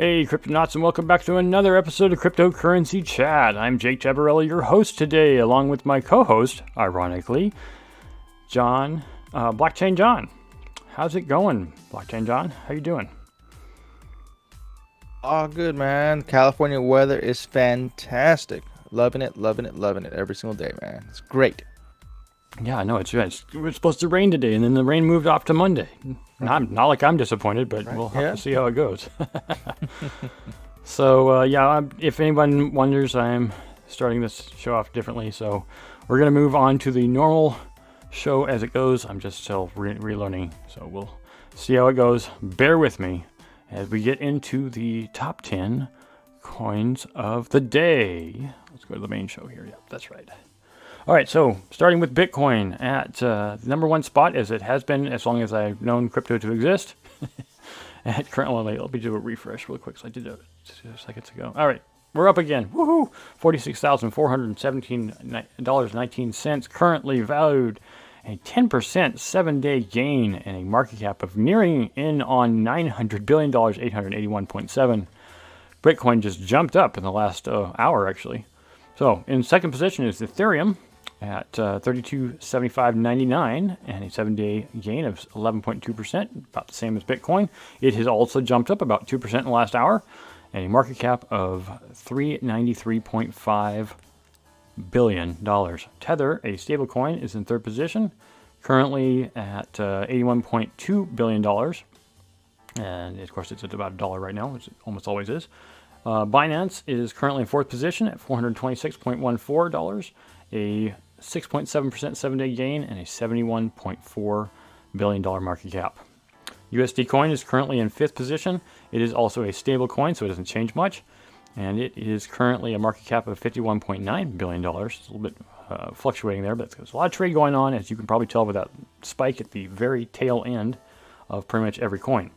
Hey, Cryptonauts, and welcome back to another episode of Cryptocurrency Chat. I'm Jake Jabarelli, your host today, along with my co-host, ironically, John, uh, Blockchain John. How's it going, Blockchain John? How you doing? Oh, good, man. California weather is fantastic. Loving it, loving it, loving it every single day, man. It's great. Yeah, I know it's, it's it was supposed to rain today, and then the rain moved off to Monday. Not not like I'm disappointed, but we'll have Yeah. to see how it goes. so uh, yeah, if anyone wonders, I'm starting this show off differently. So we're gonna move on to the normal show as it goes. I'm just still re- relearning, so we'll see how it goes. Bear with me as we get into the top ten coins of the day. Let's go to the main show here. Yep, that's right. All right, so starting with Bitcoin at uh, the number one spot, as it has been as long as I've known crypto to exist. at currently, let me do a refresh real quick. So I did it two seconds ago. All right, we're up again. Woohoo! Forty-six thousand four hundred seventeen dollars nineteen cents. Currently valued a ten percent seven-day gain and a market cap of nearing in on nine hundred billion dollars, eight hundred eighty-one point seven. Bitcoin just jumped up in the last uh, hour, actually. So in second position is Ethereum at uh, 3275.99 and a seven-day gain of 11.2%, about the same as Bitcoin. It has also jumped up about 2% in the last hour, and a market cap of 393.5 billion dollars. Tether, a stablecoin, is in third position, currently at uh, 81.2 billion dollars, and of course it's at about a dollar right now, which it almost always is. Uh, Binance is currently in fourth position at $426.14, a 6.7% seven day gain, and a $71.4 billion market cap. USD coin is currently in fifth position. It is also a stable coin, so it doesn't change much. And it is currently a market cap of $51.9 billion. It's a little bit uh, fluctuating there, but there's a lot of trade going on, as you can probably tell with that spike at the very tail end of pretty much every coin.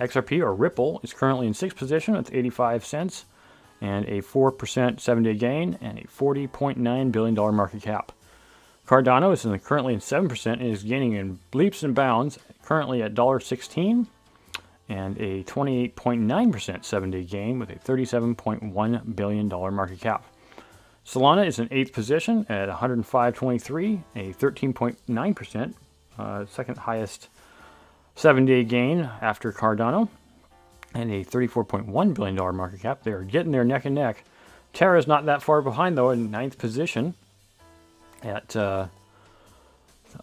XRP or Ripple is currently in sixth position with 85 cents and a 4% seven day gain and a $40.9 billion market cap. Cardano is in currently in 7% and is gaining in leaps and bounds, currently at $1.16 and a 28.9% seven day gain with a $37.1 billion market cap. Solana is in eighth position at 105.23, a 13.9%, uh, second highest seven day gain after Cardano, and a $34.1 billion market cap. They're getting there neck and neck. Terra is not that far behind, though, in ninth position at uh,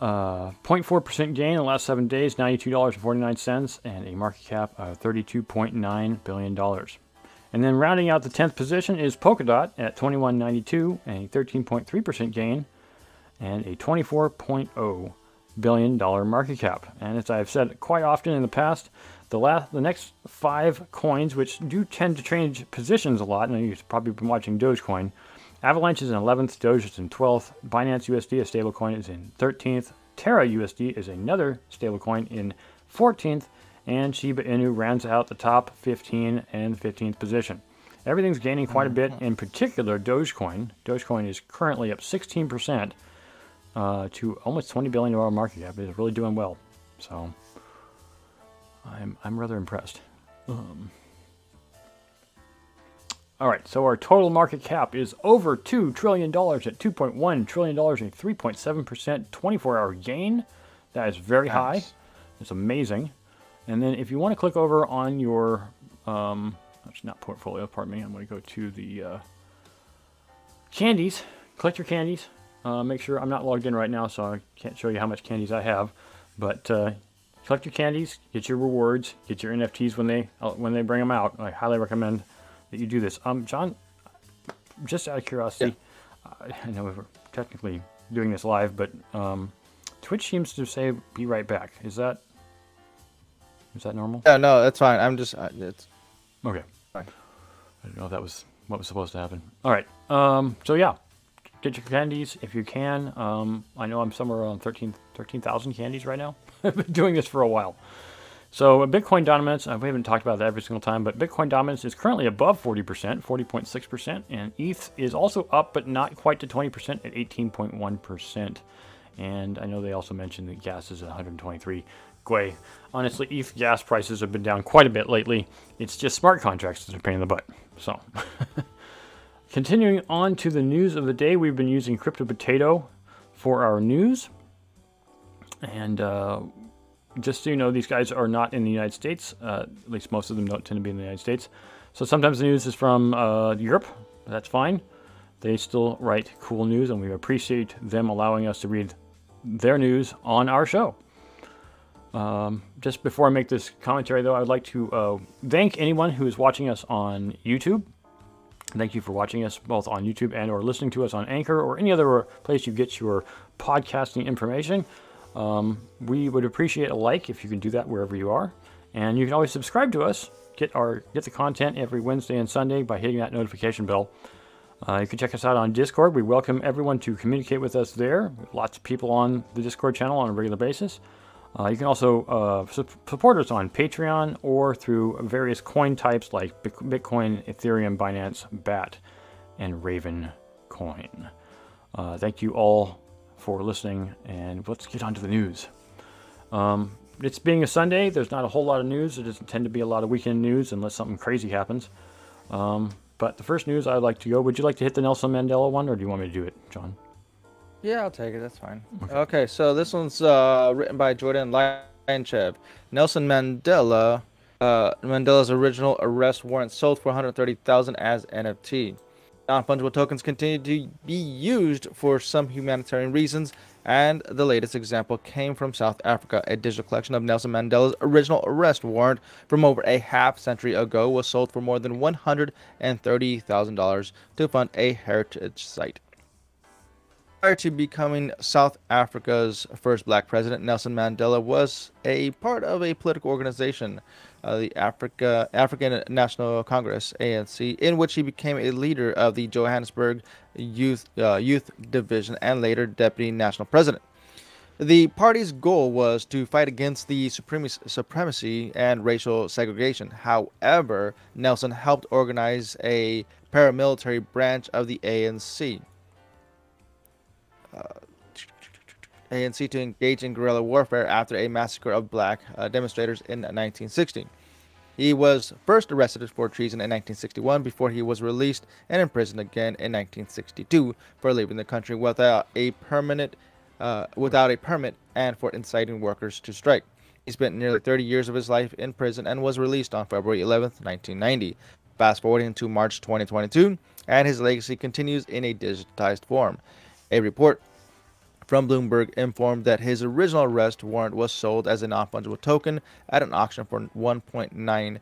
uh, 0.4% gain in the last seven days, $92.49, and a market cap of $32.9 billion. And then rounding out the 10th position is Polkadot at 21.92 and a 13.3% gain and a 24.0 billion dollar market cap. And as I've said quite often in the past, the last the next five coins, which do tend to change positions a lot, and you've probably been watching Dogecoin. Avalanche is in 11th, Doge is in 12th, Binance USD, a stablecoin, is in 13th, Terra USD is another stablecoin in 14th, and Shiba Inu rounds out the top 15 and 15th position. Everything's gaining quite a bit, in particular Dogecoin. Dogecoin is currently up 16% uh, to almost $20 billion market cap. It is really doing well. So I'm, I'm rather impressed. Um, all right, so our total market cap is over $2 trillion at $2.1 trillion, a 3.7% 24 hour gain. That is very high. It's amazing. And then if you want to click over on your, um, that's not portfolio, pardon me, I'm going to go to the uh, candies. Collect your candies. Uh, make sure I'm not logged in right now, so I can't show you how much candies I have. But uh, collect your candies, get your rewards, get your NFTs when they uh, when they bring them out. I highly recommend that you do this. Um, John, just out of curiosity, I I know we're technically doing this live, but um, Twitch seems to say "be right back." Is that is that normal? Yeah, no, that's fine. I'm just, uh, it's Okay. fine. I don't know if that was what was supposed to happen. All right. Um, so yeah, get your candies if you can. Um, I know I'm somewhere around 13 13,000 candies right now. I've been doing this for a while. So uh, Bitcoin dominance, uh, we haven't talked about that every single time, but Bitcoin dominance is currently above 40%, 40.6%, and ETH is also up, but not quite to 20% at 18.1%. And I know they also mentioned that gas is at 123 Gwei. Honestly, ETH gas prices have been down quite a bit lately. It's just smart contracts that are in the butt. So, continuing on to the news of the day, we've been using Crypto Potato for our news. And uh, just so you know, these guys are not in the United States. Uh, at least most of them don't tend to be in the United States. So sometimes the news is from uh, Europe. That's fine. They still write cool news, and we appreciate them allowing us to read their news on our show. Um, just before I make this commentary, though, I would like to uh, thank anyone who is watching us on YouTube. Thank you for watching us both on YouTube and or listening to us on Anchor or any other place you get your podcasting information. Um, we would appreciate a like if you can do that wherever you are, and you can always subscribe to us. Get our get the content every Wednesday and Sunday by hitting that notification bell. Uh, you can check us out on Discord. We welcome everyone to communicate with us there. Lots of people on the Discord channel on a regular basis. Uh, you can also uh, su- support us on Patreon or through various coin types like Bitcoin, Ethereum, Binance, BAT, and Raven Coin. Uh, thank you all for listening, and let's get on to the news. Um, it's being a Sunday, there's not a whole lot of news. There doesn't tend to be a lot of weekend news unless something crazy happens. Um, but the first news I'd like to go. Would you like to hit the Nelson Mandela one, or do you want me to do it, John? Yeah, I'll take it. That's fine. Okay, okay so this one's uh, written by Jordan Lyanchev. Nelson Mandela. Uh, Mandela's original arrest warrant sold for 130,000 as NFT. Non-fungible tokens continue to be used for some humanitarian reasons, and the latest example came from South Africa. A digital collection of Nelson Mandela's original arrest warrant from over a half century ago was sold for more than $130,000 to fund a heritage site. Prior to becoming South Africa's first black president, Nelson Mandela was a part of a political organization uh, the Africa African National Congress (ANC), in which he became a leader of the Johannesburg Youth uh, Youth Division and later deputy national president. The party's goal was to fight against the supremacy and racial segregation. However, Nelson helped organize a paramilitary branch of the ANC. Uh, ANC to engage in guerrilla warfare after a massacre of black uh, demonstrators in 1960. He was first arrested for treason in 1961 before he was released and imprisoned again in 1962 for leaving the country without a permanent uh, without a permit and for inciting workers to strike. He spent nearly 30 years of his life in prison and was released on February 11, 1990. Fast forwarding to March 2022, and his legacy continues in a digitized form. A report from Bloomberg informed that his original arrest warrant was sold as a non-fungible token at an auction for 1.9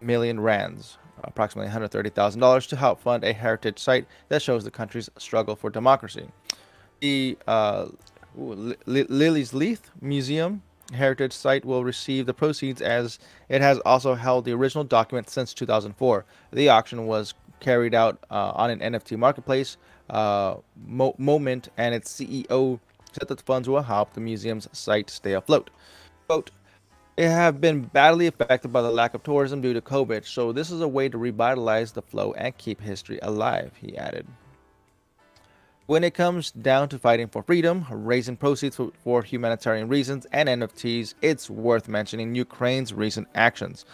million rands, approximately $130,000, to help fund a heritage site that shows the country's struggle for democracy. The uh, Liliesleaf Museum heritage site will receive the proceeds as it has also held the original document since 2004. The auction was carried out uh, on an NFT marketplace uh, Mo- Momint and its CEO said that the funds will help the museum's site stay afloat. Quote, it have been badly affected by the lack of tourism due to COVID, so this is a way to revitalize the flow and keep history alive, he added. When it comes down to fighting for freedom, raising proceeds for, for humanitarian reasons, and NFTs, it's worth mentioning Ukraine's recent actions.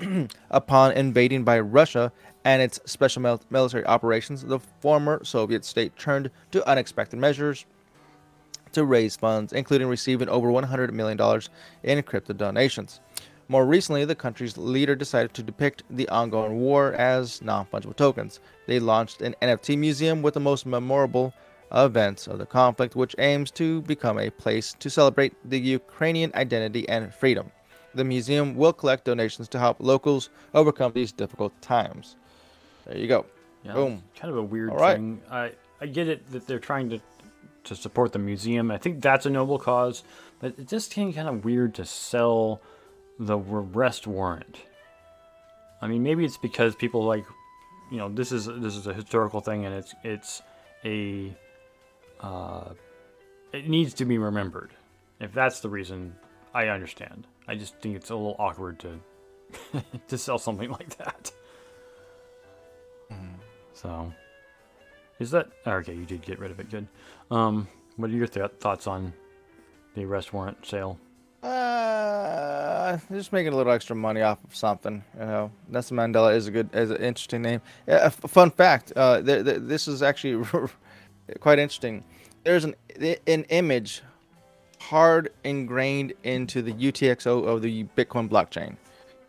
Upon invading by Russia and its special mil- military operations, the former Soviet state turned to unexpected measures to raise funds, including receiving over $100 million in crypto donations. More recently, the country's leader decided to depict the ongoing war as non fungible tokens. They launched an NFT museum with the most memorable events of the conflict, which aims to become a place to celebrate the Ukrainian identity and freedom. The museum will collect donations to help locals overcome these difficult times. There you go. Yeah, Boom. Kind of a weird thing. I I get it that they're trying to to support the museum. I think that's a noble cause, but it just seems kind of weird to sell the arrest warrant. I mean, maybe it's because people like, you know, this is this is a historical thing, and it's it's a uh, it needs to be remembered. If that's the reason, I understand. I just think it's a little awkward to to sell something like that. So, is that okay? You did get rid of it. Good. Um, What are your th- thoughts on the arrest warrant sale? Uh, just making a little extra money off of something. You know, Nelson Mandela is a good, is an interesting name. A fun fact. Uh, th- th- this is actually quite interesting. There's an an image hard ingrained into the UTXO of the Bitcoin blockchain.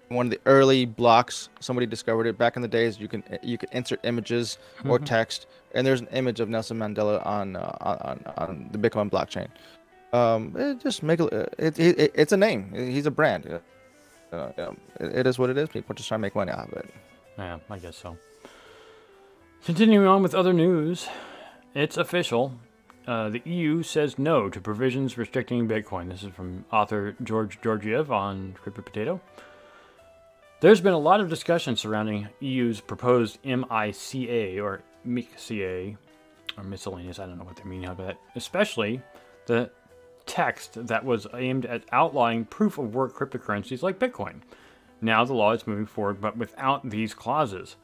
One of the early blocks, somebody discovered it back in the days. You can you can insert images or text, and there's an image of Nelson Mandela on uh, on on the Bitcoin blockchain. Um, it just make a, it, it, it's a name. He's a brand. Uh, it, it is what it is. People just try to make money out of it. Yeah, I guess so. Continuing on with other news, it's official. Uh, the EU says no to provisions restricting Bitcoin. This is from author George Georgiev on Crypto Potato. There's been a lot of discussion surrounding EU's proposed MICA or MICA or miscellaneous. I don't know what they mean by that. Especially the text that was aimed at outlawing proof of work cryptocurrencies like Bitcoin. Now the law is moving forward, but without these clauses.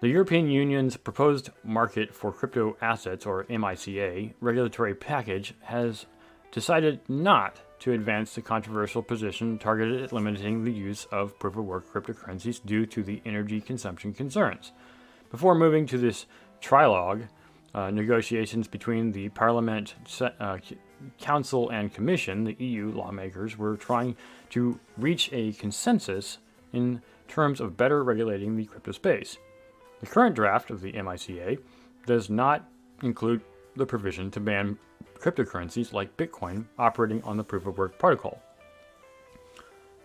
The European Union's proposed Market for Crypto Assets, or MICA, regulatory package has decided not to advance the controversial position targeted at limiting the use of proof of work cryptocurrencies due to the energy consumption concerns. Before moving to this trilogue, uh, negotiations between the Parliament, uh, Council, and Commission, the EU lawmakers were trying to reach a consensus in terms of better regulating the crypto space. The current draft of the MICA does not include the provision to ban cryptocurrencies like Bitcoin operating on the proof of work protocol.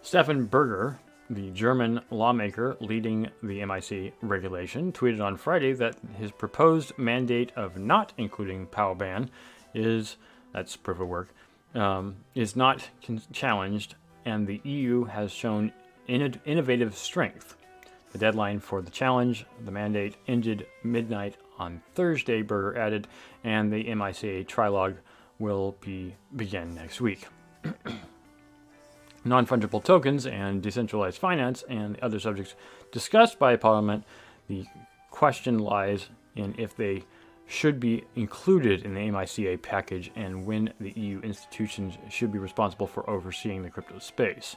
Stefan Berger, the German lawmaker leading the MIC regulation, tweeted on Friday that his proposed mandate of not including POW ban is that's proof of work um, is not con- challenged, and the EU has shown in- innovative strength. The deadline for the challenge, the mandate, ended midnight on Thursday, Berger added, and the MICA trilogue will be begin next week. Non fungible tokens and decentralized finance and other subjects discussed by Parliament, the question lies in if they should be included in the MICA package and when the EU institutions should be responsible for overseeing the crypto space.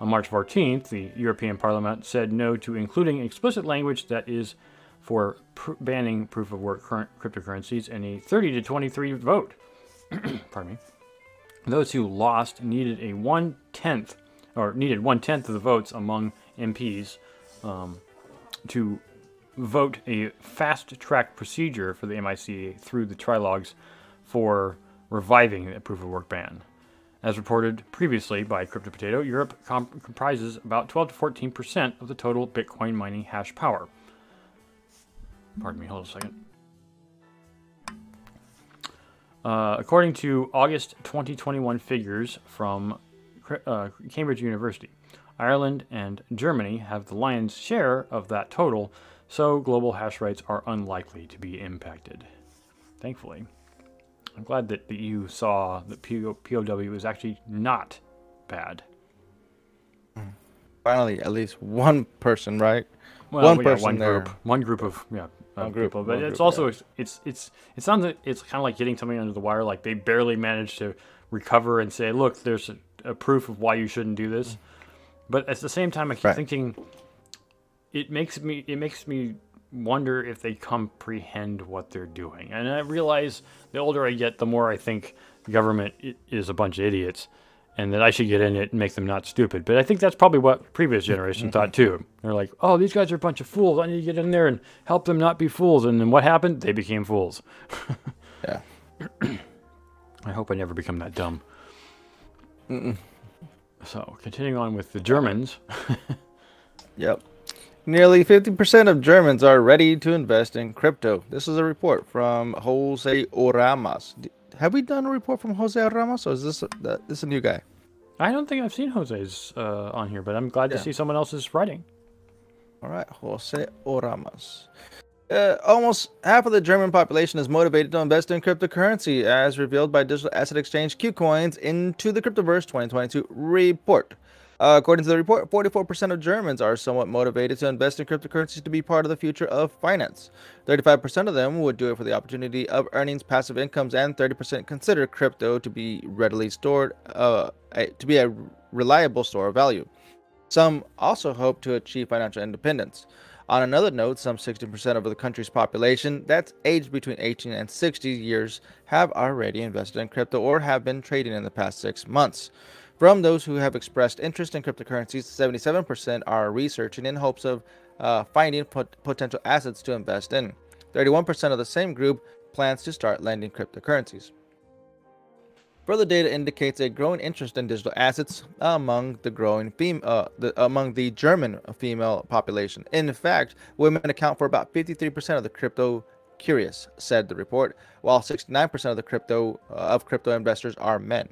On March 14th, the European Parliament said no to including explicit language that is for pr- banning proof of work cryptocurrencies in a 30 to 23 vote. Pardon me. Those who lost needed a one tenth, or needed one tenth of the votes among MPs um, to vote a fast track procedure for the MIC through the trilogues for reviving the proof of work ban. As reported previously by Crypto Potato, Europe comp- comprises about 12 to 14 percent of the total Bitcoin mining hash power. Pardon me, hold a second. Uh, according to August 2021 figures from uh, Cambridge University, Ireland and Germany have the lion's share of that total, so global hash rates are unlikely to be impacted. Thankfully. I'm glad that the EU saw that POW is actually not bad. Finally, at least one person, right? Well, one person one there. group, one group of yeah, of group, people. But it's group, also yeah. it's it's it sounds like it's kind of like getting something under the wire. Like they barely managed to recover and say, look, there's a, a proof of why you shouldn't do this. But at the same time, I keep Right. thinking it makes me it makes me wonder if they comprehend what they're doing. And I realize the older I get, the more I think the government is a bunch of idiots, and that I should get in it and make them not stupid. But I think that's probably what previous generation thought too. They're like, "Oh, these guys are a bunch of fools. I need to get in there and help them not be fools." And then what happened? They became fools. Yeah. I hope I never become that dumb. So, continuing on with the Germans. Yep. Nearly 50% of Germans are ready to invest in crypto. This is a report from Jose Oramas. Have we done a report from Jose Oramas, or is this a, this a new guy? I don't think I've seen Jose's uh, on here, but I'm glad to see someone else's writing. All right, Jose Oramas. Uh, almost half of the German population is motivated to invest in cryptocurrency, as revealed by digital asset exchange KuCoin's into the Cryptoverse 2022 report. Uh, according to the report, 44% of Germans are somewhat motivated to invest in cryptocurrencies to be part of the future of finance. 35% of them would do it for the opportunity of earnings, passive incomes, and 30% consider crypto to be readily stored, uh, to be a reliable store of value. Some also hope to achieve financial independence. On another note, some 60% of the country's population, that's aged between 18 and 60 years, have already invested in crypto or have been trading in the past six months. From those who have expressed interest in cryptocurrencies, 77% are researching in hopes of uh, finding pot- potential assets to invest in. 31% of the same group plans to start lending cryptocurrencies. Further data indicates a growing interest in digital assets among the growing fem- uh, the, among the German female population. In fact, women account for about 53% of the crypto curious, said the report, while 69% of the crypto uh, of crypto investors are men.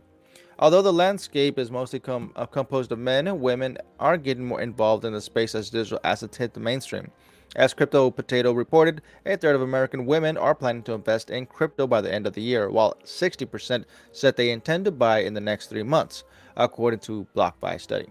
Although the landscape is mostly com- uh, composed of men, women are getting more involved in the space as digital assets hit the mainstream. As Crypto Potato reported, a third of American women are planning to invest in crypto by the end of the year, while 60% said they intend to buy in the next three months, according to BlockFi study.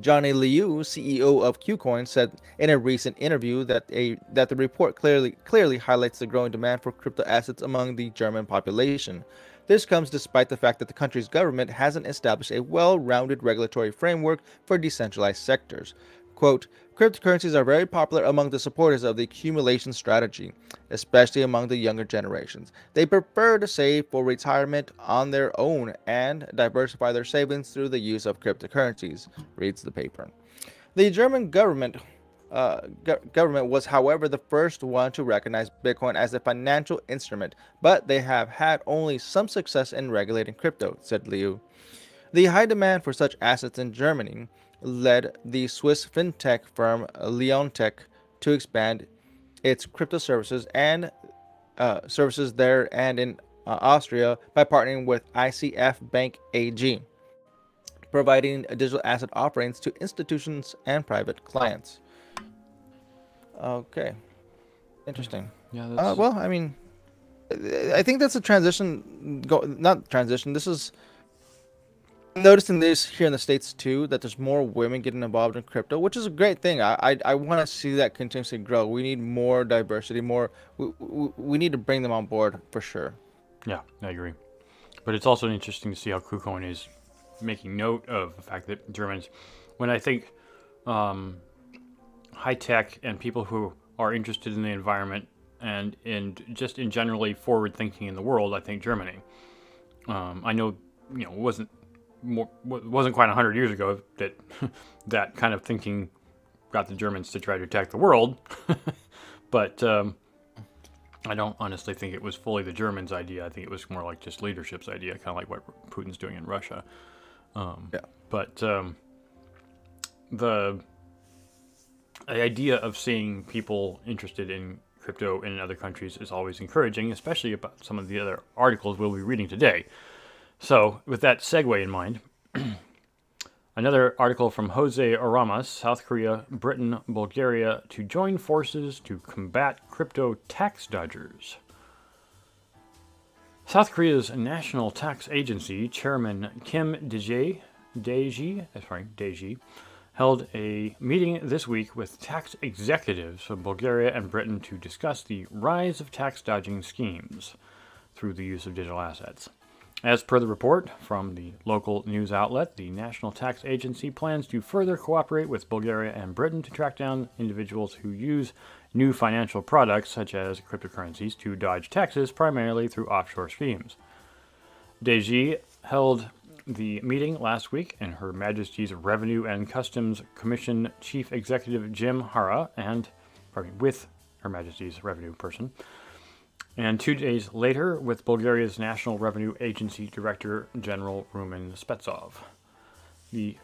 Johnny Liu, CEO of KuCoin, said in a recent interview that a that the report clearly clearly highlights the growing demand for crypto assets among the German population. This comes despite the fact that the country's government hasn't established a well rounded regulatory framework for decentralized sectors. Quote, Cryptocurrencies are very popular among the supporters of the accumulation strategy, especially among the younger generations. They prefer to save for retirement on their own and diversify their savings through the use of cryptocurrencies, reads the paper. The German government uh, go- government was, however, the first one to recognize Bitcoin as a financial instrument, but they have had only some success in regulating crypto, said Liu. The high demand for such assets in Germany led the Swiss fintech firm Leonteq to expand its crypto services and uh, services there and in uh, Austria by partnering with ICF Bank AG, providing digital asset offerings to institutions and private clients. Okay. Interesting. Yeah, Uh, well, I mean, I think that's a transition. Go not transition. This is noticing this here in the states too. That there's more women getting involved in crypto, which is a great thing. I I, I want to see that continuously grow. We need more diversity. More. We, we, we need to bring them on board for sure. yeah, I agree. But it's also interesting to see how KuCoin is making note of the fact that Germans, when I think um, high tech and people who are interested in the environment and in just in generally forward thinking in the world, I think Germany. Um, I know, you know, it wasn't more, wasn't quite hundred years ago that that kind of thinking got the Germans to try to attack the world, but um, I don't honestly think it was fully the Germans' idea. I think it was more like just leadership's idea, kind of like what Putin's doing in Russia. Um, Yeah. But um, the the idea of seeing people interested in crypto in other countries is always encouraging, especially about some of the other articles we'll be reading today. So, with that segue in mind, another article from Jose Oramas, South Korea, Britain, Bulgaria to join forces to combat crypto tax dodgers. South Korea's National Tax Agency Chairman Kim Dae-jae, Dae-ji, uh, sorry, Dae-ji, held a meeting this week with tax executives from Bulgaria and Britain to discuss the rise of tax dodging schemes through the use of digital assets. As per the report from the local news outlet, the National Tax Agency plans to further cooperate with Bulgaria and Britain to track down individuals who use new financial products such as cryptocurrencies to dodge taxes primarily through offshore schemes. Deji held the meeting last week and Her Majesty's Revenue and Customs Commission Chief Executive Jim Harra and pardon me, with Her Majesty's Revenue person and two days later with Bulgaria's National Revenue Agency Director General Rumen Spetsov. The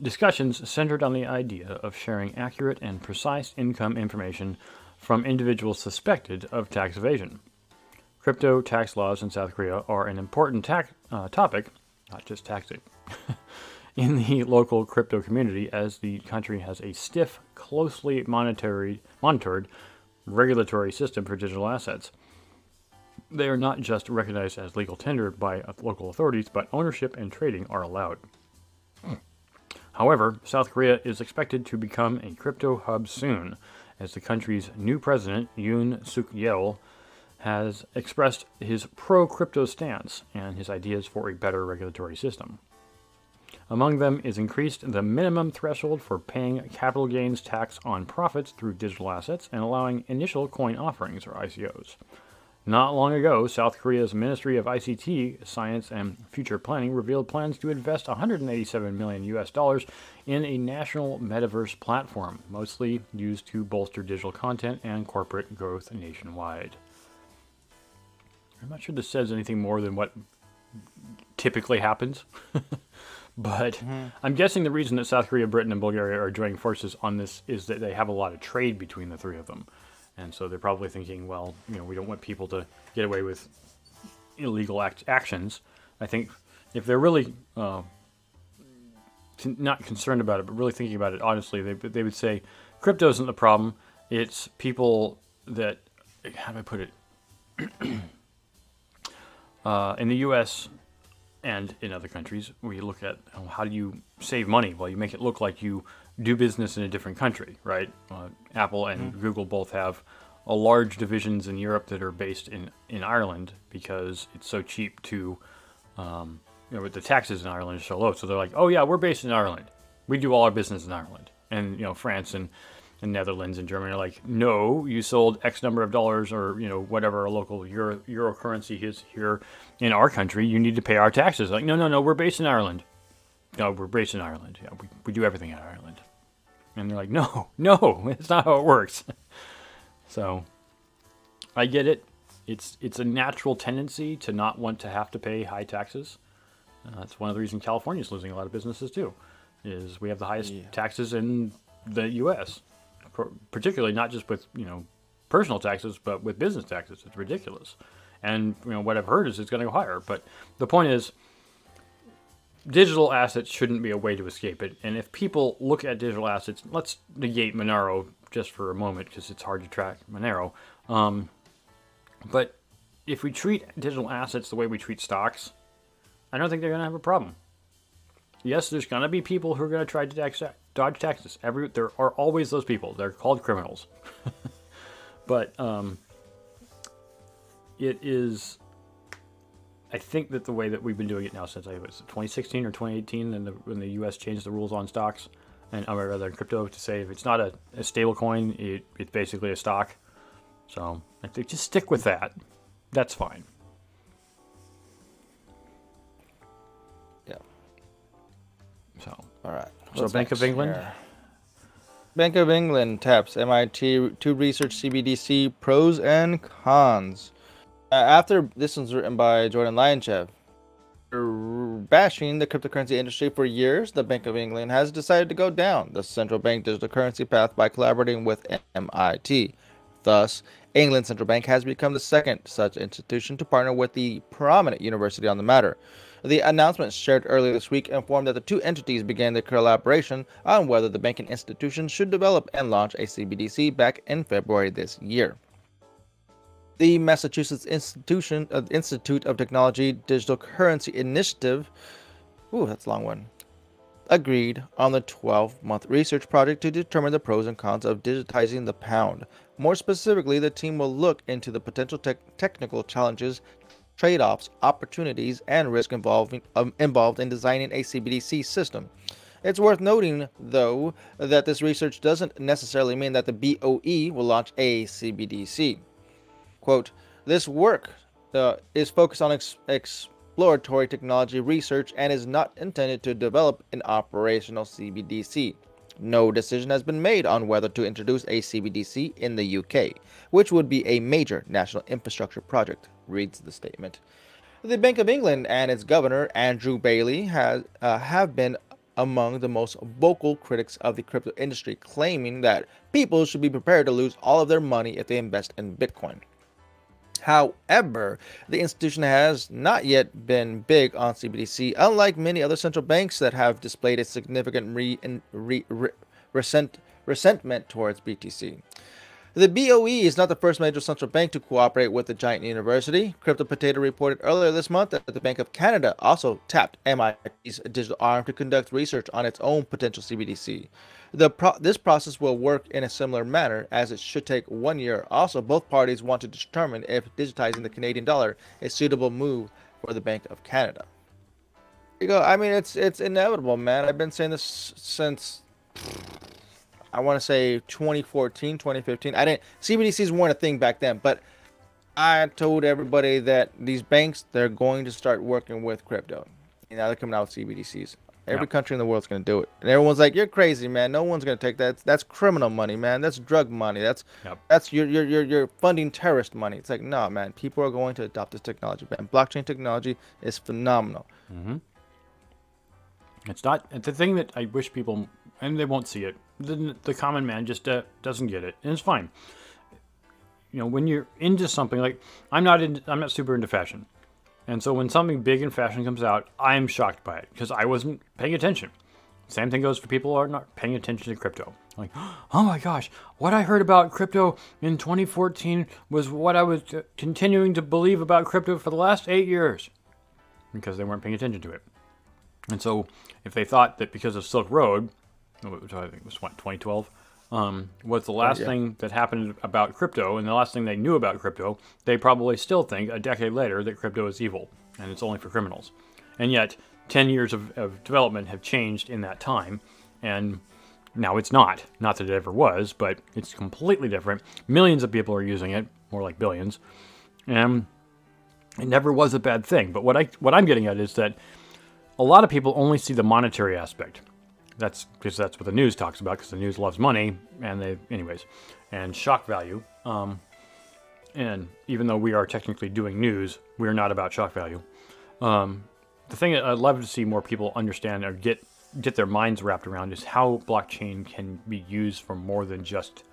discussions centered on the idea of sharing accurate and precise income information from individuals suspected of tax evasion. Crypto tax laws in South Korea are an important tax, uh, topic, not just taxing, in the local crypto community as the country has a stiff, closely monitored, monitored regulatory system for digital assets. They are not just recognized as legal tender by local authorities, but ownership and trading are allowed. However, South Korea is expected to become a crypto hub soon, as the country's new president, Yoon Suk Yeol, has expressed his pro crypto stance and his ideas for a better regulatory system. Among them is increased the minimum threshold for paying capital gains tax on profits through digital assets and allowing initial coin offerings or ICOs. Not long ago, South Korea's Ministry of ICT, Science and Future Planning revealed plans to invest 187 million US dollars in a national metaverse platform, mostly used to bolster digital content and corporate growth nationwide. I'm not sure this says anything more than what typically happens. but mm-hmm. I'm guessing the reason that South Korea, Britain, and Bulgaria are joining forces on this is that they have a lot of trade between the three of them. And so they're probably thinking, well, you know, we don't want people to get away with illegal act- actions. I think if they're really uh, not concerned about it, but really thinking about it honestly, they, they would say crypto isn't the problem. It's people that, how do I put it? uh, in the U.S. and in other countries, we look at oh, how do you save money? Well, you make it look like you do business in a different country, right? Uh, Apple and mm-hmm. Google both have a large divisions in Europe that are based in, in Ireland because it's so cheap to, um, you know, the taxes in Ireland are so low. So they're like, oh yeah, we're based in Ireland. We do all our business in Ireland. And you know, France and and Netherlands and Germany are like, no, you sold X number of dollars or you know whatever a local euro, euro currency is here in our country. You need to pay our taxes. Like, no, no, no, we're based in Ireland. No, we're based in Ireland. Yeah, we, we do everything in Ireland. And they're like, no, no, it's not how it works. so, I get it. It's it's a natural tendency to not want to have to pay high taxes. Uh, that's one of the reasons California is losing a lot of businesses too. Is we have the highest yeah. taxes in the U.S particularly not just with you know personal taxes, but with business taxes. It's ridiculous. And you know what I've heard is it's going to go higher. But the point is, digital assets shouldn't be a way to escape it. And if people look at digital assets, let's negate Monero just for a moment because it's hard to track Monero. Um, but if we treat digital assets the way we treat stocks, I don't think they're going to have a problem. Yes, there's going to be people who are going to try to tax, dodge taxes. Every there are always those people. They're called criminals. but um, it is. I think that the way that we've been doing it now since I was 2016 or 2018, and when the U.S. changed the rules on stocks, and or rather crypto, to say if it's not a, a stable coin, it, it's basically a stock. So I think just stick with that. That's fine. Yeah. So. All right. So Bank of England. Here? Bank of England taps MIT to research CBDC pros and cons. Uh, after this one's written by Jordan Lyanchev. Bashing the cryptocurrency industry for years, the Bank of England has decided to go down the central bank digital currency path by collaborating with MIT. Thus, England's central bank has become the second such institution to partner with the prominent university on the matter. The announcement shared earlier this week informed that the two entities began their collaboration on whether the banking institution should develop and launch a CBDC back in February this year. The Massachusetts Institution, uh, Institute of Technology Digital Currency Initiative, ooh, that's a long one, agreed on the 12 month research project to determine the pros and cons of digitizing the pound. More specifically, the team will look into the potential te- technical challenges trade offs, opportunities, and risk involving, um, involved in designing a CBDC system. It's worth noting, though, that this research doesn't necessarily mean that the BOE will launch a CBDC. Quote, this work uh, is focused on ex- exploratory technology research and is not intended to develop an operational CBDC. No decision has been made on whether to introduce a CBDC in the UK, which would be a major national infrastructure project reads the statement. The Bank of England and its governor, Andrew Bailey, has, uh, have been among the most vocal critics of the crypto industry, claiming that people should be prepared to lose all of their money if they invest in Bitcoin. However, the institution has not yet been big on CBDC, unlike many other central banks that have displayed a significant re- re- re- resent- resentment towards BTC. The BOE is not the first major central bank to cooperate with the giant university. Crypto Potato reported earlier this month that the Bank of Canada also tapped MIT's digital arm to conduct research on its own potential CBDC. Pro- this process will work in a similar manner as it should take one year. Also, both parties want to determine if digitizing the Canadian dollar is a suitable move for the Bank of Canada. There you go. I mean, it's it's inevitable, man. I've been saying this since I want to say 2014, 2015. I didn't CBDCs weren't a thing back then, but I told everybody that these banks they're going to start working with crypto. You know, they're coming out with CBDCs. Every Yeah. country in the world's going to do it, and everyone's like, "You're crazy, man. No one's going to take that. That's criminal money, man. That's drug money. That's Yep. that's you're you're you're you're funding terrorist money." It's like, no, man. People are going to adopt this technology, man. Blockchain technology is phenomenal. Mm-hmm. It's not It's the thing that I wish people, and they won't see it. The, the common man just uh, doesn't get it, and it's fine. You know, when you're into something like I'm not I'm not super into fashion, and so when something big in fashion comes out, I'm shocked by it because I wasn't paying attention. Same thing goes for people who are not paying attention to crypto. Like, oh my gosh, what I heard about crypto in 2014 was what I was continuing to believe about crypto for the last eight years because they weren't paying attention to it. And so, if they thought that because of Silk Road, which I think was what 2012, um, was the last yeah. thing that happened about crypto, and the last thing they knew about crypto, they probably still think a decade later that crypto is evil and it's only for criminals. And yet, 10 years of, of development have changed in that time, and now it's not. Not that it ever was, but it's completely different. Millions of people are using it, more like billions, and it never was a bad thing. But what I what I'm getting at is that a lot of people only see the monetary aspect. That's because that's what the news talks about. Because the news loves money, and they, anyways, and shock value. Um, and even though we are technically doing news, we're not about shock value. Um, the thing that I'd love to see more people understand or get get their minds wrapped around is how blockchain can be used for more than just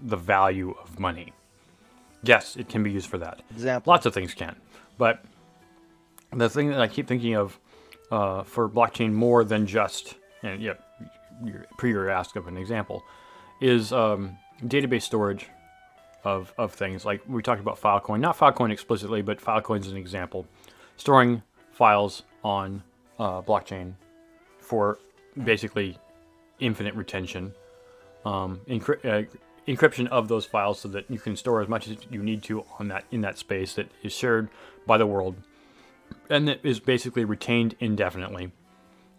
the value of money. Yes, it can be used for that. Example. Lots of things can, but the thing that I keep thinking of uh, for blockchain more than just and yeah, your, per your ask of an example is um, database storage of, of things. Like we talked about Filecoin, not Filecoin explicitly, but Filecoin is an example, storing files on uh, blockchain for basically infinite retention, um, encry- uh, encryption of those files so that you can store as much as you need to on that in that space that is shared by the world and that is basically retained indefinitely.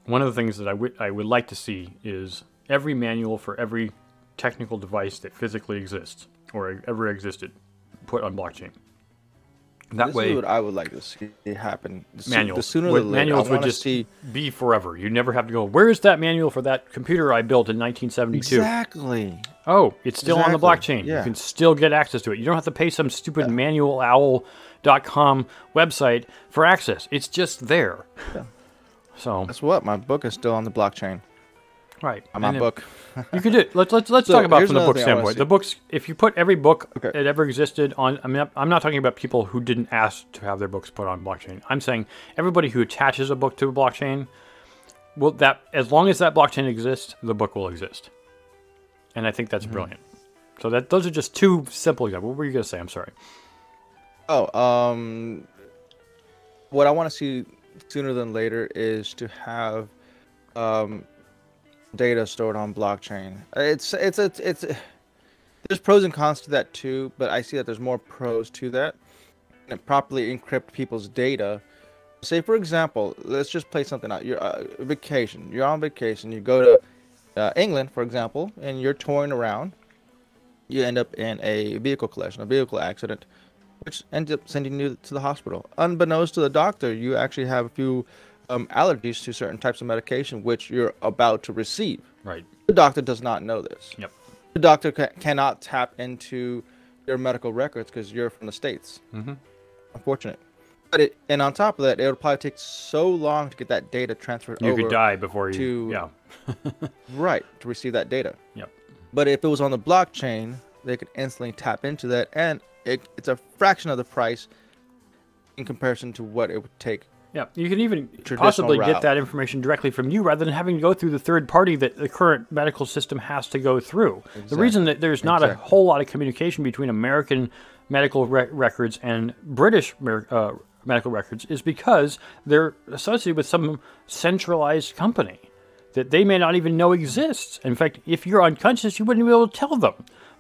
One of the things that I would I would like to see is every manual for every technical device that physically exists or ever existed put on blockchain. That this way, is what I would like to see happen. The, manuals. the sooner the manuals would just see be forever. You never have to go. Where is that manual for that computer I built in 1972? exactly. Oh, it's still on the Exactly, blockchain. You can still get access to it. You don't have to pay some stupid manualowl.com website for access. It's just there. So, that's what? My book is still on the blockchain. right. On my book. You can do it. Let's let's let's So, talk about from the book standpoint. The books, if you put every book Okay. that ever existed on, I mean, I'm not talking about people who didn't ask to have their books put on blockchain. I'm saying everybody who attaches a book to a blockchain, will that as long as that blockchain exists, the book will exist. And I think that's Mm-hmm. brilliant. So that those are just two simple examples. What were you gonna say? I'm sorry. Oh, um, what I want to see sooner than later is to have um, data stored on blockchain. It's it's it's it's there's pros and cons to that too, but I see that there's more pros to that. And properly encrypt people's data. Say for example, let's just play something out. You're uh, vacation. You're on vacation. You go to uh, England, for example, and you're touring around. You end up in a vehicle collision, a vehicle accident which ends up sending you to the hospital. Unbeknownst to the doctor, you actually have a few um, allergies to certain types of medication which you're about to receive. Right. The doctor does not know this. Yep. The doctor ca- cannot tap into your medical records because you're from the states. Mhm. Unfortunate. But it, and on top of that, it would probably take so long to get that data transferred You could die before you. to- yeah. Right, to receive that data. Yep. But if it was on the blockchain, they could instantly tap into that, and it, it's a fraction of the price in comparison to what it would take Yeah, you can even possibly get that information directly from you rather than having to go through the third party that the current medical system has to go through. The reason that there's not a whole lot of communication between American medical rec- records and British uh, medical records is because they're associated with some centralized company that they may not even know exists. In fact, if you're unconscious, you wouldn't be able to tell them.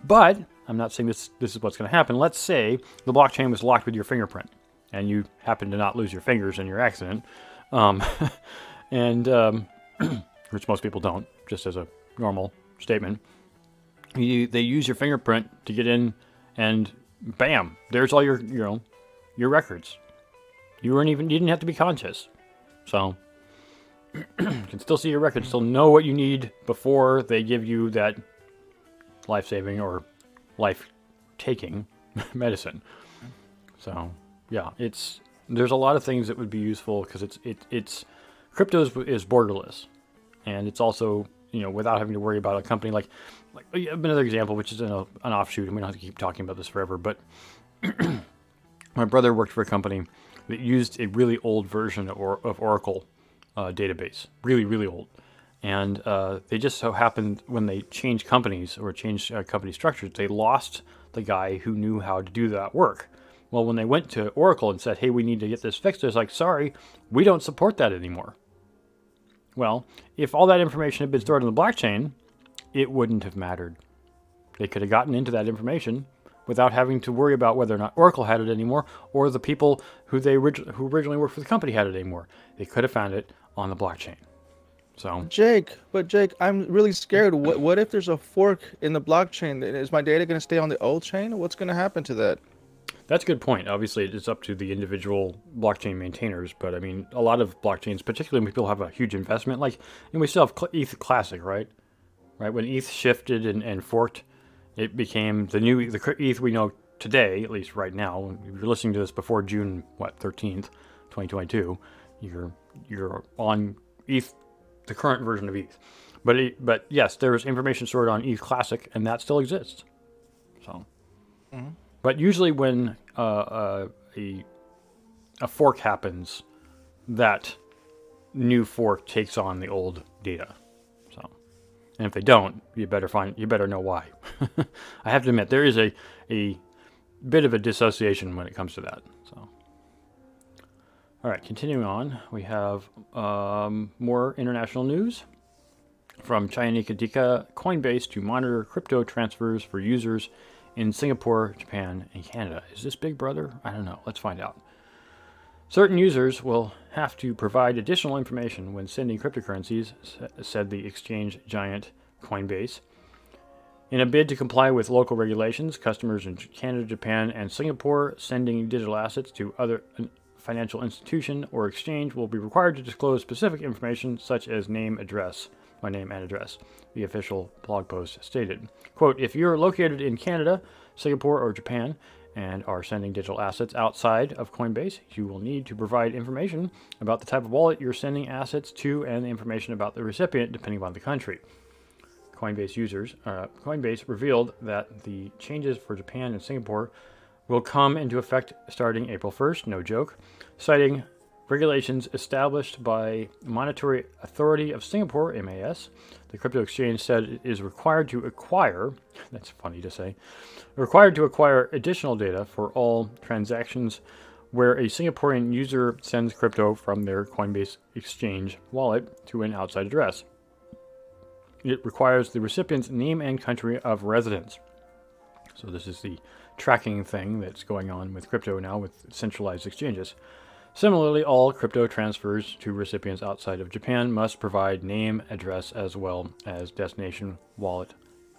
But I'm not saying this this is what's going to happen. Let's say the blockchain was locked with your fingerprint, and you happen to not lose your fingers in your accident, um, and um, which most people don't, just as a normal statement. You, they use your fingerprint to get in, and bam, there's all your you know your records. You weren't even you didn't have to be conscious, so you can still see your records, still know what you need before they give you that life saving or life taking medicine. So yeah, it's there's a lot of things that would be useful because it's it, it's crypto is, is borderless, and it's also you know without having to worry about a company like like another example, which is an, an offshoot, and we don't have to keep talking about this forever, but my brother worked for a company that used a really old version of, or, of Oracle uh, database, really, really old. And uh, they just so happened when they changed companies or changed uh, company structures, they lost the guy who knew how to do that work. Well, when they went to Oracle and said, hey, we need to get this fixed, it's like, sorry, we don't support that anymore. Well, if all that information had been stored in the blockchain, it wouldn't have mattered. They could have gotten into that information without having to worry about whether or not Oracle had it anymore or the people who they orig- who originally worked for the company had it anymore. They could have found it on the blockchain. So Jake, but Jake, I'm really scared. What what if there's a fork in the blockchain? Is my data going to stay on the old chain? What's going to happen to that? that's a good point. Obviously, it's up to the individual blockchain maintainers, but I mean, a lot of blockchains, particularly when people have a huge investment, like and we still have ETH Classic, right? Right when ETH shifted and, and forked, it became the new the ETH we know today, at least right now. If you're listening to this before June what 13th, 2022, you're you're on ETH, the current version of ETH. But it, but yes, there is information stored on ETH Classic, and that still exists. So, but usually when uh, uh, a a fork happens, that new fork takes on the old data. So, and if they don't, you better find you better know why. I have to admit there is a a bit of a dissociation when it comes to that. So, all right, continuing on, we have um, more international news from Chayanika Coinbase to monitor crypto transfers for users in Singapore, Japan, and Canada. Is this Big Brother? I don't know. Let's find out. Certain users will have to provide additional information when sending cryptocurrencies, said the exchange giant Coinbase. In a bid to comply with local regulations, customers in Canada, Japan, and Singapore sending digital assets to other financial institution or exchange will be required to disclose specific information such as name, address, my name and address, the official blog post stated. Quote, if you're located in Canada, Singapore, or Japan and are sending digital assets outside of Coinbase, you will need to provide information about the type of wallet you're sending assets to and information about the recipient depending upon the country. Coinbase users, uh, Coinbase revealed that the changes for Japan and Singapore will come into effect starting April 1st, no joke, citing regulations established by Monetary Authority of Singapore, MAS. The crypto exchange said it is required to acquire, that's funny to say, required to acquire additional data for all transactions where a Singaporean user sends crypto from their Coinbase exchange wallet to an outside address. It requires the recipient's name and country of residence. So this is the tracking thing that's going on with crypto now with centralized exchanges. Similarly, all crypto transfers to recipients outside of Japan must provide name, address, as well as destination wallet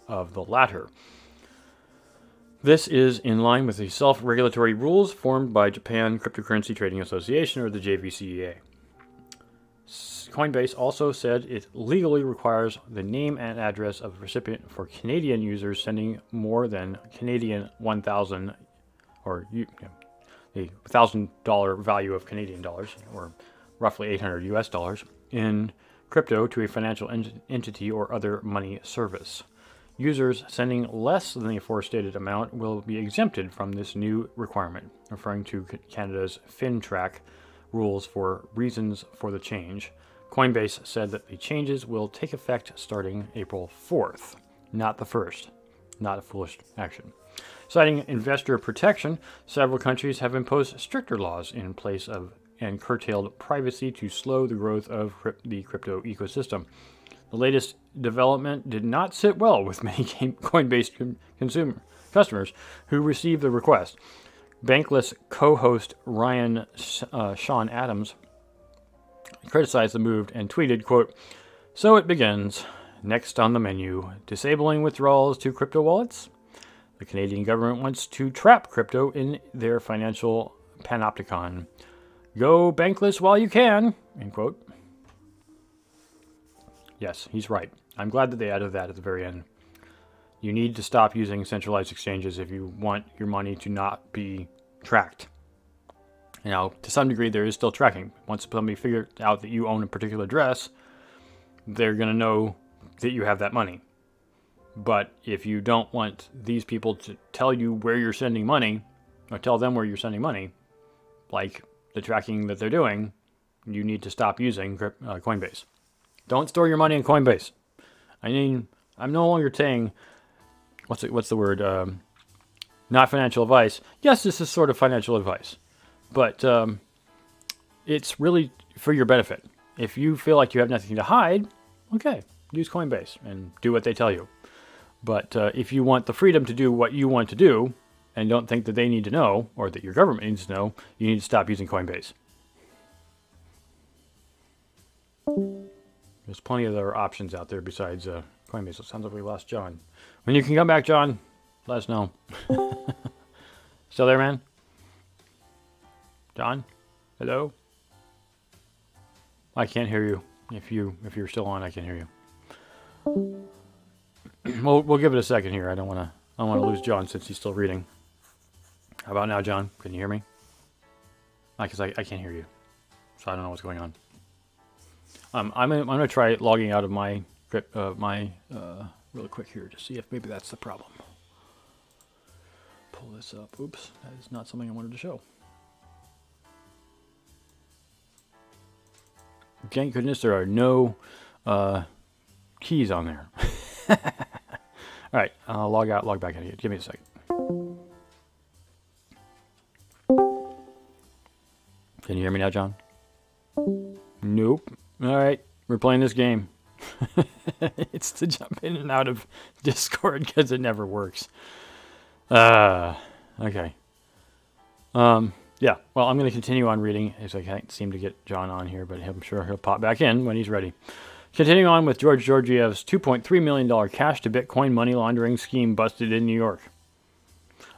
of the latter. This is in line with the self regulatory rules formed by Japan Cryptocurrency Trading Association, or the JVCEA. Coinbase also said it legally requires the name and address of the recipient for Canadian users sending more than Canadian 1,000 or you, know, the thousand dollar value of Canadian dollars, or roughly 800 US dollars, in crypto to a financial ent- entity or other money service. Users sending less than the aforestated amount will be exempted from this new requirement, referring to Canada's FINTRAC rules for reasons for the change. Coinbase said that the changes will take effect starting April 4th, not the 1st. Not a foolish action. Citing investor protection, several countries have imposed stricter laws in place of and curtailed privacy to slow the growth of the crypto ecosystem. The latest development did not sit well with many Coinbase consumer customers who received the request. Bankless co-host Ryan uh, Sean Adams criticized the move and tweeted, quote, So it begins. Next on the menu, disabling withdrawals to crypto wallets. The Canadian government wants to trap crypto in their financial panopticon. Go bankless while you can, end quote. Yes, he's right. I'm glad that they added that at the very end. You need to stop using centralized exchanges if you want your money to not be tracked. Now, to some degree, there is still tracking. Once somebody figures out that you own a particular address, they're going to know that you have that money. But if you don't want these people to tell you where you're sending money, or tell them where you're sending money, like the tracking that they're doing, you need to stop using uh, Coinbase. Don't store your money in Coinbase. I mean, I'm no longer saying, what's it, what's the word? Um, not financial advice. Yes, this is sort of financial advice, but um, it's really for your benefit. If you feel like you have nothing to hide, okay, use Coinbase and do what they tell you. But uh, if you want the freedom to do what you want to do and don't think that they need to know or that your government needs to know, you need to stop using Coinbase. There's plenty of other options out there besides uh, Coinbase. It sounds like we lost John. When you can come back, John, let us know. Still there, man? John? Hello? I can't hear you. If you if you're still on, I can hear you. we'll we'll give it a second here. I don't want to I don't want to lose John since he's still reading. How about now, John? Can you hear me? Because I, I can't hear you, so I don't know what's going on. Um, I'm gonna, I'm gonna try logging out of my uh, my uh, really quick here to see if maybe that's the problem. Pull this up. Oops, that is not something I wanted to show. Thank goodness there are no uh, keys on there. All right, I'll log out, log back in here. Give me a second. Can you hear me now, John? Nope. All right, we're playing this game. it's to jump in and out of Discord because it never works. Uh, okay. Um, yeah, well, I'm going to continue on reading as I can't seem to get John on here, but I'm sure he'll pop back in when he's ready. Continuing on with George Georgiev's $2.3 million cash to Bitcoin money laundering scheme busted in New York.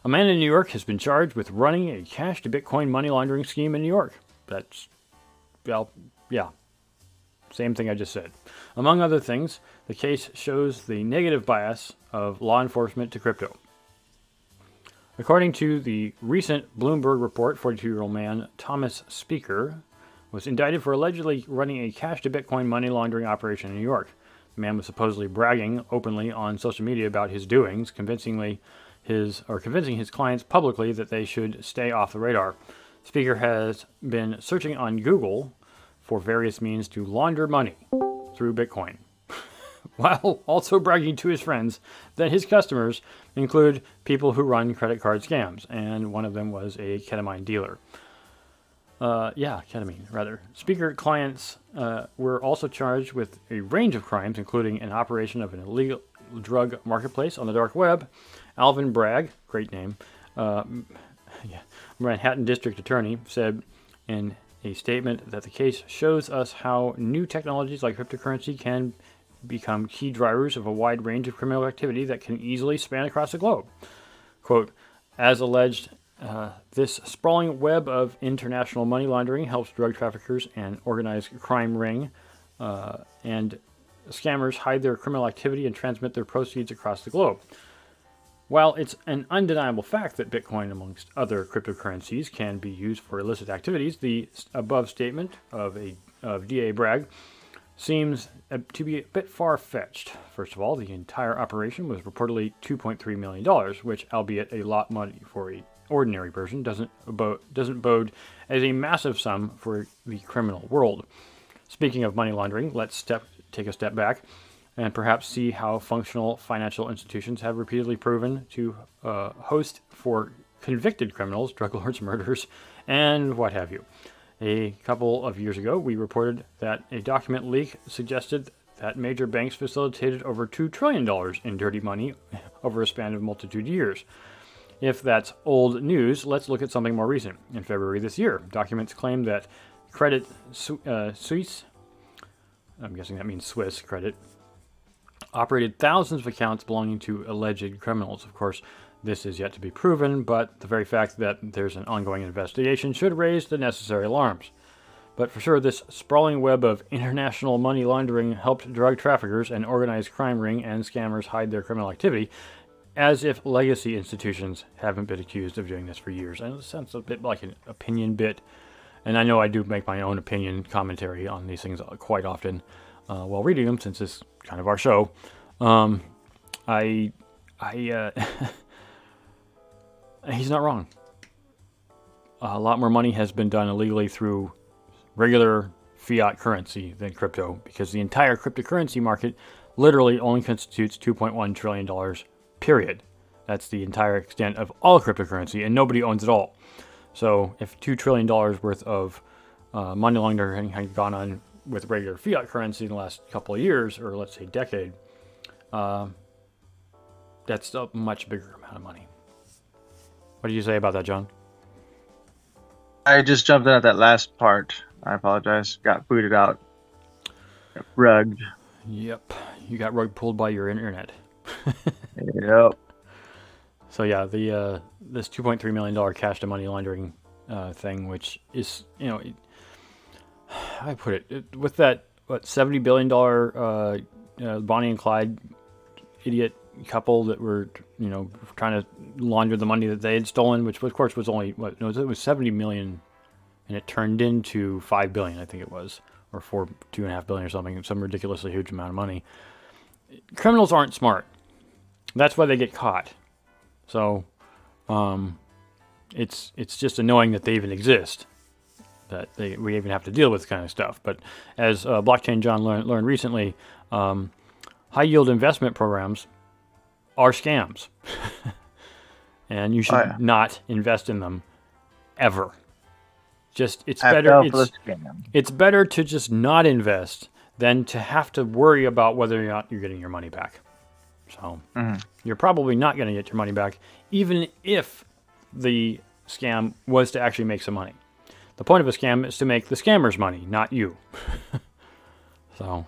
A man in New York has been charged with running a cash to Bitcoin money laundering scheme in New York. That's, well, yeah, same thing I just said. Among other things, the case shows the negative bias of law enforcement to crypto. According to the recent Bloomberg report, 42 year old man Thomas Spieker was indicted for allegedly running a cash to Bitcoin money laundering operation in New York. The man was supposedly bragging openly on social media about his doings, convincingly his or convincing his clients publicly that they should stay off the radar. Spieker has been searching on Google for various means to launder money through Bitcoin, while also bragging to his friends that his customers include people who run credit card scams, and one of them was a ketamine dealer. Uh, yeah, ketamine, rather. Spieker clients uh, were also charged with a range of crimes, including an operation of an illegal drug marketplace on the dark web. Alvin Bragg, great name, uh, yeah, Manhattan District Attorney, said in a statement that the case shows us how new technologies like cryptocurrency can become key drivers of a wide range of criminal activity that can easily span across the globe. Quote, as alleged, uh, this sprawling web of international money laundering helps drug traffickers and organized crime ring uh, and scammers hide their criminal activity and transmit their proceeds across the globe. While it's an undeniable fact that Bitcoin, amongst other cryptocurrencies, can be used for illicit activities, the above statement of, a, of DA Bragg seems uh, to be a bit far fetched. First of all, the entire operation was reportedly $2.3 million, which, albeit a lot money for a ordinary person doesn't doesn't bode as a massive sum for the criminal world. Speaking of money laundering, let's step take a step back and perhaps see how functional financial institutions have repeatedly proven to uh, host for convicted criminals, drug lords, murderers, and what have you. A couple of years ago, we reported that a document leak suggested that major banks facilitated over $2 trillion in dirty money over a span of multitude years. If that's old news, let's look at something more recent. In February this year, documents claim that Credit uh, Suisse, I'm guessing that means Swiss credit, operated thousands of accounts belonging to alleged criminals. Of course, this is yet to be proven, but the very fact that there's an ongoing investigation should raise the necessary alarms. But for sure, this sprawling web of international money laundering helped drug traffickers and organized crime ring and scammers hide their criminal activity, as if legacy institutions haven't been accused of doing this for years. And it sounds a bit like an opinion bit, and I know I do make my own opinion commentary on these things quite often uh, while reading them, since it's kind of our show. Um, I, I, uh, he's not wrong. A lot more money has been done illegally through regular fiat currency than crypto because the entire cryptocurrency market literally only constitutes 2.1 trillion dollars period. That's the entire extent of all cryptocurrency and nobody owns it all. So if 2 trillion dollars worth of uh, money laundering had gone on with regular fiat currency in the last couple of years or let's say decade uh, that's a much bigger amount of money what do you say about that john i just jumped in at that last part I apologize. Got booted out. rugged. Yep. You got rug pulled by your internet. yep. So yeah, the uh, this 2.3 million dollar cash to money laundering uh, thing, which is you know, it, I put it, it, with that what 70 billion dollar uh, uh, Bonnie and Clyde idiot couple that were you know trying to launder the money that they had stolen, which of course was only what no, it was 70 million and it turned into five billion, I think it was, or four, two and a half billion or something, some ridiculously huge amount of money. Criminals aren't smart. That's why they get caught. So, um, it's it's just annoying that they even exist. That they we even have to deal with this kind of stuff. But as uh, blockchain John learned, learned recently, um, high yield investment programs are scams, and you should oh, yeah. not invest in them ever. Just it's I better it's, it's better to just not invest than to have to worry about whether or not you're getting your money back. So mm-hmm. you're probably not going to get your money back, even if the scam was to actually make some money. The point of a scam is to make the scammers money, not you. so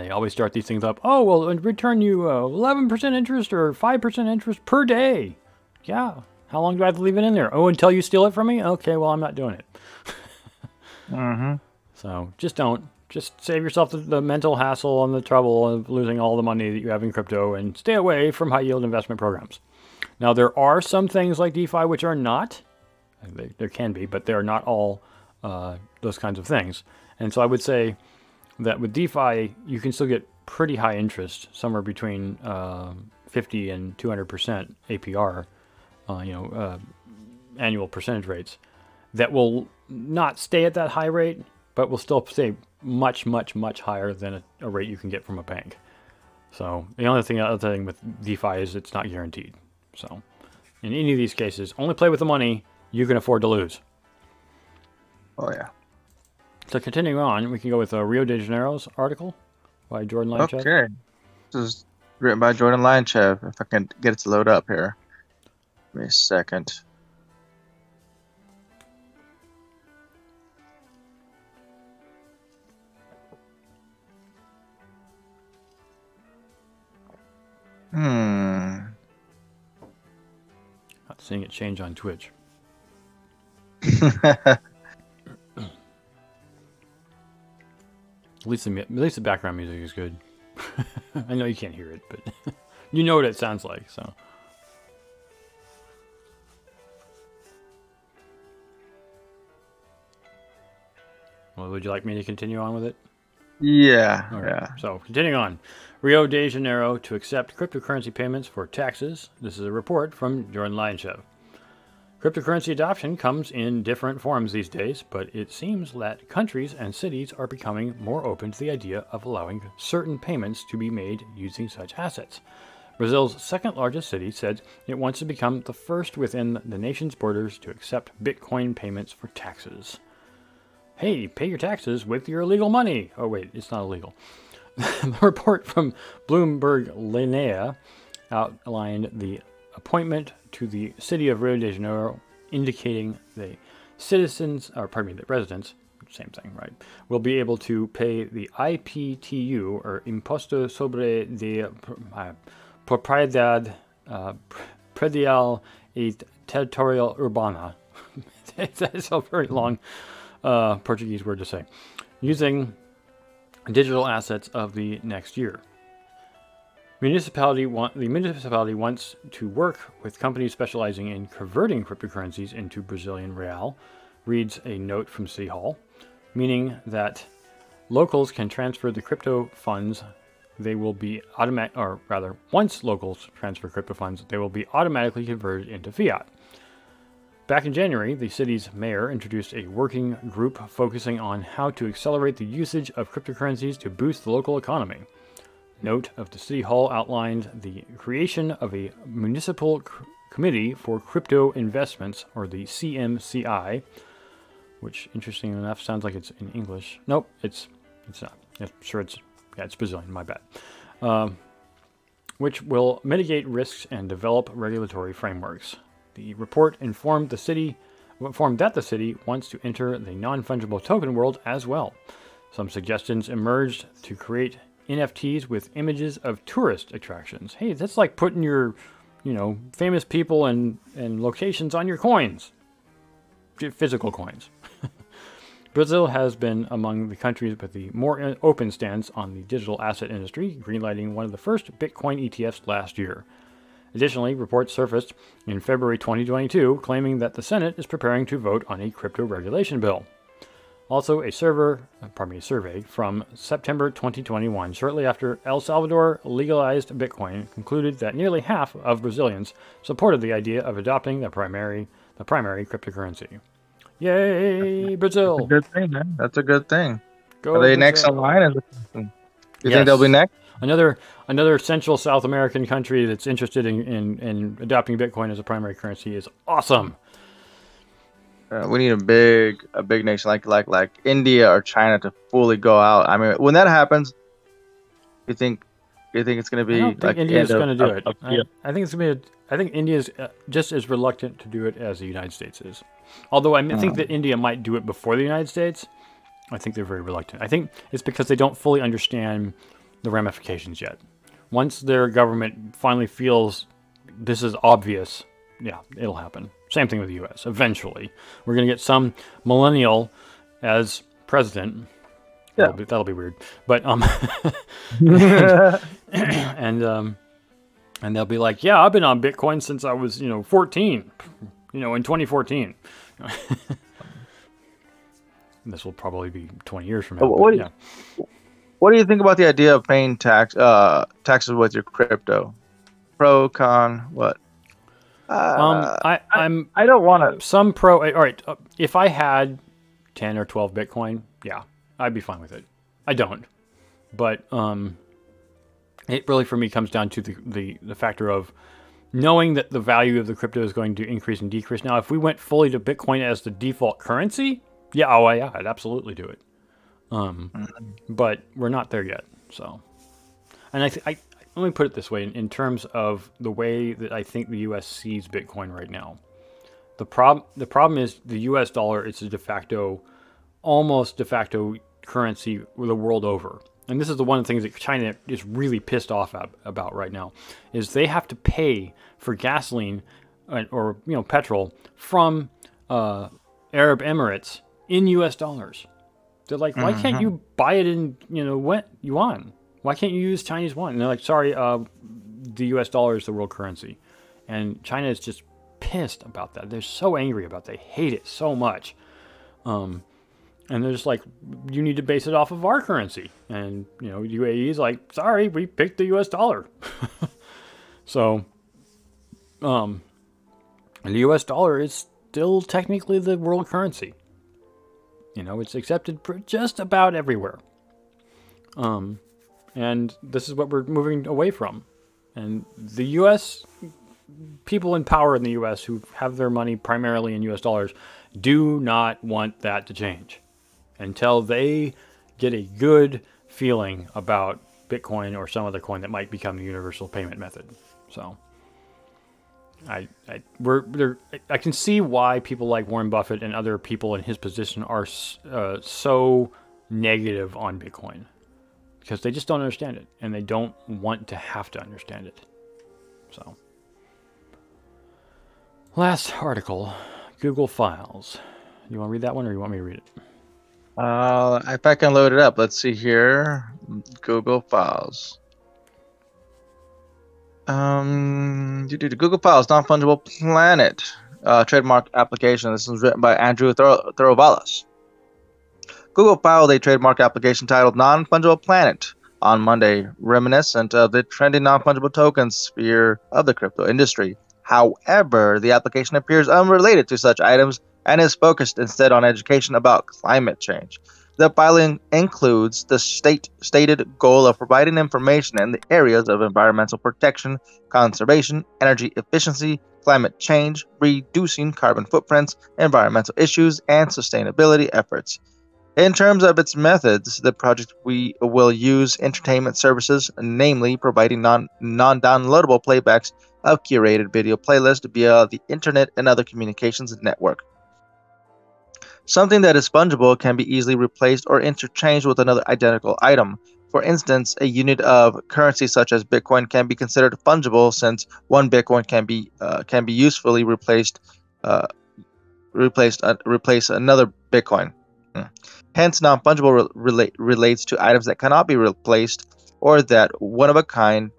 they always start these things up. Oh, well, return you uh, 11% interest or 5% interest per day. Yeah, how long do I have to leave it in there? Oh, until you steal it from me? Okay, well, I'm not doing it. mm-hmm. So just don't. Just save yourself the, the, mental hassle and the trouble of losing all the money that you have in crypto and stay away from high yield investment programs. Now, there are some things like DeFi which are not, they, there can be, but they are not all uh, those kinds of things. And so I would say that with DeFi, you can still get pretty high interest, somewhere between uh, 50 and 200% APR uh, you know, uh, annual percentage rates that will not stay at that high rate, but will still stay much, much, much higher than a, a rate you can get from a bank. So the only thing, other thing with DeFi is it's not guaranteed. So in any of these cases, only play with the money you can afford to lose. Oh yeah. So continuing on, we can go with uh, Rio de Janeiro's article by Jordan Lyanchev. Okay. This is written by Jordan Lyanchev. If I can get it to load up here. Give me a second. Hmm. Not seeing it change on Twitch. at least the at least the background music is good. I know you can't hear it, but you know what it sounds like. So. Well, would you like me to continue on with it? Yeah, right, yeah. So continuing on, Rio de Janeiro to accept cryptocurrency payments for taxes. This is a report from Jordan Lyanchev. Cryptocurrency adoption comes in different forms these days, but it seems that countries and cities are becoming more open to the idea of allowing certain payments to be made using such assets. Brazil's second largest city said it wants to become the first within the nation's borders to accept Bitcoin payments for taxes. Hey, pay your taxes with your illegal money. Oh, wait, it's not illegal. the report from Bloomberg Linea outlined the appointment to the city of Rio de Janeiro, indicating the citizens, or pardon me, the residents, same thing, right, will be able to pay the IPTU, or Imposto sobre de uh, Propriedade uh, Predial e Territorial Urbana. That's a very long uh, Portuguese word to say. Using digital assets of the next year. Municipality want, the municipality wants to work with companies specializing in converting cryptocurrencies into Brazilian real, reads a note from City Hall, meaning that locals can transfer the crypto funds. They will be automatic, or rather, once locals transfer crypto funds, they will be automatically converted into fiat. Back in January, the city's mayor introduced a working group focusing on how to accelerate the usage of cryptocurrencies to boost the local economy. Note of the City Hall outlined the creation of a municipal C- committee for crypto investments, or the CMCI, which, interesting enough, sounds like it's in English. Nope, it's it's not. I'm sure it's yeah, it's Brazilian. My bad. Um, which will mitigate risks and develop regulatory frameworks. The report informed the city informed that the city wants to enter the non-fungible token world as well. Some suggestions emerged to create NFTs with images of tourist attractions. Hey, that's like putting your, you know, famous people and, and locations on your coins. Physical coins. Brazil has been among the countries with the more open stance on the digital asset industry, greenlighting one of the first Bitcoin ETFs last year. Additionally, reports surfaced in February 2022 claiming that the Senate is preparing to vote on a crypto regulation bill. Also, a server, uh, pardon me, survey from September 2021, shortly after El Salvador legalized Bitcoin, concluded that nearly half of Brazilians supported the idea of adopting the primary, the primary cryptocurrency. Yay, Brazil! Good thing, man. That's a good thing. Go Are they next Brazil. in line? It- You Yes. think they'll be next? Another another Central South American country that's interested in, in, in adopting Bitcoin as a primary currency is awesome. Uh, we need a big, a big nation like like like India or China to fully go out. I mean, when that happens, you think you think it's going to I be don't think like India's going to of- do it. of- of- I, yeah. I think it's going to be. A, I think India's uh, just as reluctant to do it as the United States is. Although I m- Hmm. think that India might do it before the United States. I think they're very reluctant. I think it's because they don't fully understand the ramifications yet. Once their government finally feels this is obvious, yeah, it'll happen. Same thing with the U.S. Eventually, we're going to get some millennial as president. Yeah. That'll be, that'll be weird, but um, and um, and they'll be like, "Yeah, I've been on Bitcoin since I was, you know, 14, you know, in 2014." this will probably be 20 years from now. What but do you- yeah. What do you think about the idea of paying tax uh taxes with your crypto? Pro con what? Uh, Um, I, I'm I don't want to. some pro. All right, uh, if I had 10 or 12 Bitcoin, yeah, I'd be fine with it. I don't, but um, it really for me comes down to the the, the factor of knowing that the value of the crypto is going to increase and decrease. Now, if we went fully to Bitcoin as the default currency, yeah, oh yeah, I'd absolutely do it. Um, but we're not there yet. So, and I, th- I let me put it this way: in, terms of the way that I think the U.S. sees Bitcoin right now, the problem the problem is the U.S. dollar is a de facto, almost de facto currency the world over. And this is the one of the things that China is really pissed off ab- about right now, is they have to pay for gasoline uh, or you know petrol from uh, Arab Emirates in U.S. dollars. They're like, why can't you buy it in you know what yuan? Why can't you use Chinese yuan? And they're like, sorry, uh, the U.S. dollar is the world currency, and China is just pissed about that. They're so angry about. It. They hate it so much. Um, And they're just like, you need to base it off of our currency. And, you know, UAE is like, sorry, we picked the US dollar. so, um, the US dollar is still technically the world currency. You know, it's accepted just about everywhere. Um, and this is what we're moving away from. And the US people in power in the US who have their money primarily in US dollars do not want that to change until they get a good feeling about Bitcoin or some other coin that might become the universal payment method. So I, I we're I can see why people like Warren Buffett and other people in his position are uh, so negative on Bitcoin because they just don't understand it and they don't want to have to understand it. So last article, Google Files. You want to read that one or you want me to read it? Uh, if I can load it up, let's see here. Google Files. Um, Google Files, non fungible planet, uh, trademark application. This is written by Andrew Thor-. Google filed a trademark application titled Non Fungible Planet on Monday, reminiscent of the trending non fungible token sphere of the crypto industry. However, the application appears unrelated to such items and is focused instead on education about climate change. The filing includes the state stated goal of providing information in the areas of environmental protection, conservation, energy efficiency, climate change, reducing carbon footprints, environmental issues, and sustainability efforts. In terms of its methods, the project we will use entertainment services, namely providing non downloadable playbacks of curated video playlists via the internet and other communications network. Something that is fungible can be easily replaced or interchanged with another identical item. For instance, a unit of currency such as Bitcoin can be considered fungible since one Bitcoin can be uh, can be usefully replaced uh, replaced uh, replace another Bitcoin. Hmm. Hence, non-fungible re- relate, relates to items that cannot be replaced or that one of a kind.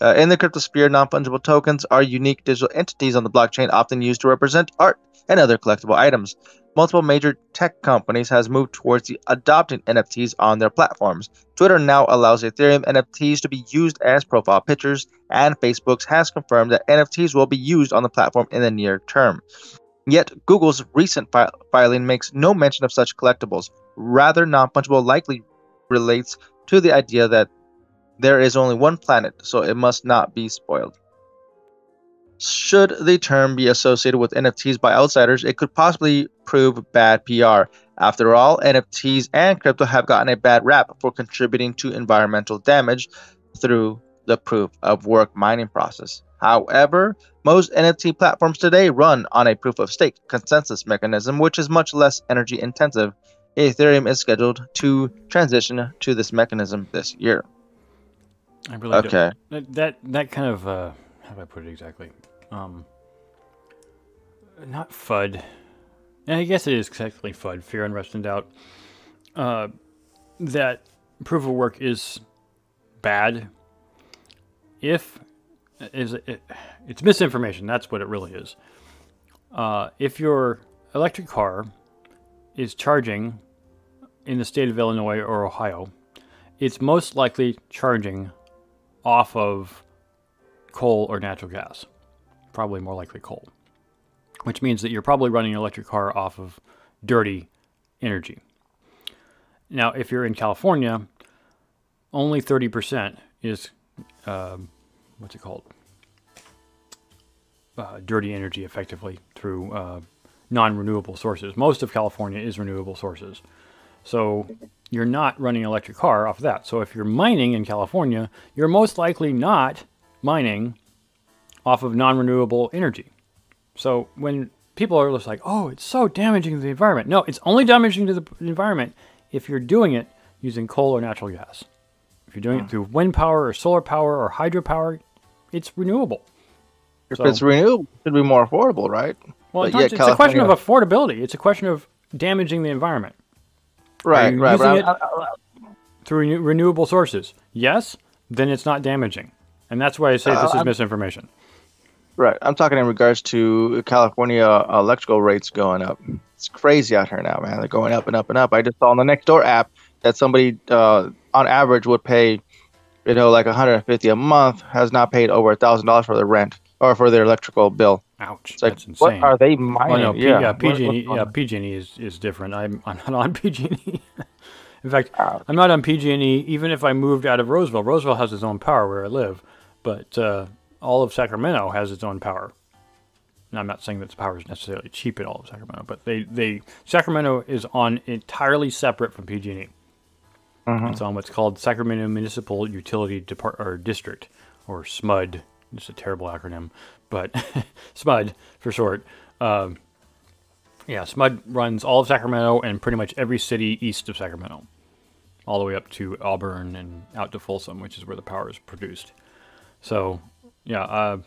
Uh, in the cryptosphere, non-fungible tokens are unique digital entities on the blockchain, often used to represent art and other collectible items multiple major tech companies has moved towards adopting NFTs on their platforms. Twitter now allows Ethereum NFTs to be used as profile pictures, and Facebook has confirmed that NFTs will be used on the platform in the near term. Yet, Google's recent fi- filing makes no mention of such collectibles. Rather, non fungible likely relates to the idea that there is only one planet, so it must not be spoiled. Should the term be associated with NFTs by outsiders, it could possibly prove bad PR. After all, NFTs and crypto have gotten a bad rap for contributing to environmental damage through the proof of work mining process. However, most NFT platforms today run on a proof of stake consensus mechanism, which is much less energy intensive. Ethereum is scheduled to transition to this mechanism this year. I really okay. That, that that kind of uh, how do I put it exactly? Um, not FUD. I guess it is technically FUD, fear, unrest, and doubt. Uh, that proof of work is bad if is it, it's misinformation. That's what it really is. Uh, if your electric car is charging in the state of Illinois or Ohio, it's most likely charging off of coal or natural gas probably more likely coal, which means that you're probably running an electric car off of dirty energy. Now, if you're in California, only 30% is uh, what's it called? Uh, dirty energy, effectively through uh, non-renewable sources. Most of California is renewable sources, so you're not running an electric car off of that. So if you're mining in California, you're most likely not mining off of non renewable energy. So when people are just like, oh, it's so damaging to the environment. No, it's only damaging to the environment if you're doing it using coal or natural gas. If you're doing it through wind power or solar power or hydropower, it's renewable. If so, it's renewable, it should be more affordable, right? Well, it's, not, it's a question of affordability. It's a question of damaging the environment. Right, right. Using it through renewable sources. Yes, then it's not damaging. And that's why I say uh, this is misinformation. Right. I'm talking in regards to California uh, electrical rates going up. It's crazy out here now, man. They're going up and up and up. I just saw on the Nextdoor app that somebody uh, on average would pay, you know, like 150 a month has not paid over a thousand dollars for their rent or for their electrical bill. Ouch, It's like, that's what are they mining? Oh no, P- yeah, yeah, PG&E, yeah. PG&E is, is different. I'm, I'm not on PG&E. In fact, Ah. I'm not on PG&E even if I moved out of Roseville. Roseville has its own power where I live, but uh, all of Sacramento has its own power. And I'm not saying that the power is necessarily cheap at all of Sacramento, but they, they Sacramento is on entirely separate from PG&E. It's on what's called Sacramento Municipal Utility Depart or District, or SMUD. It's a terrible acronym, but SMUD for short. Um, yeah, SMUD runs all of Sacramento and pretty much every city east of Sacramento, all the way up to Auburn and out to Folsom, which is where the power is produced. So, yeah, uh,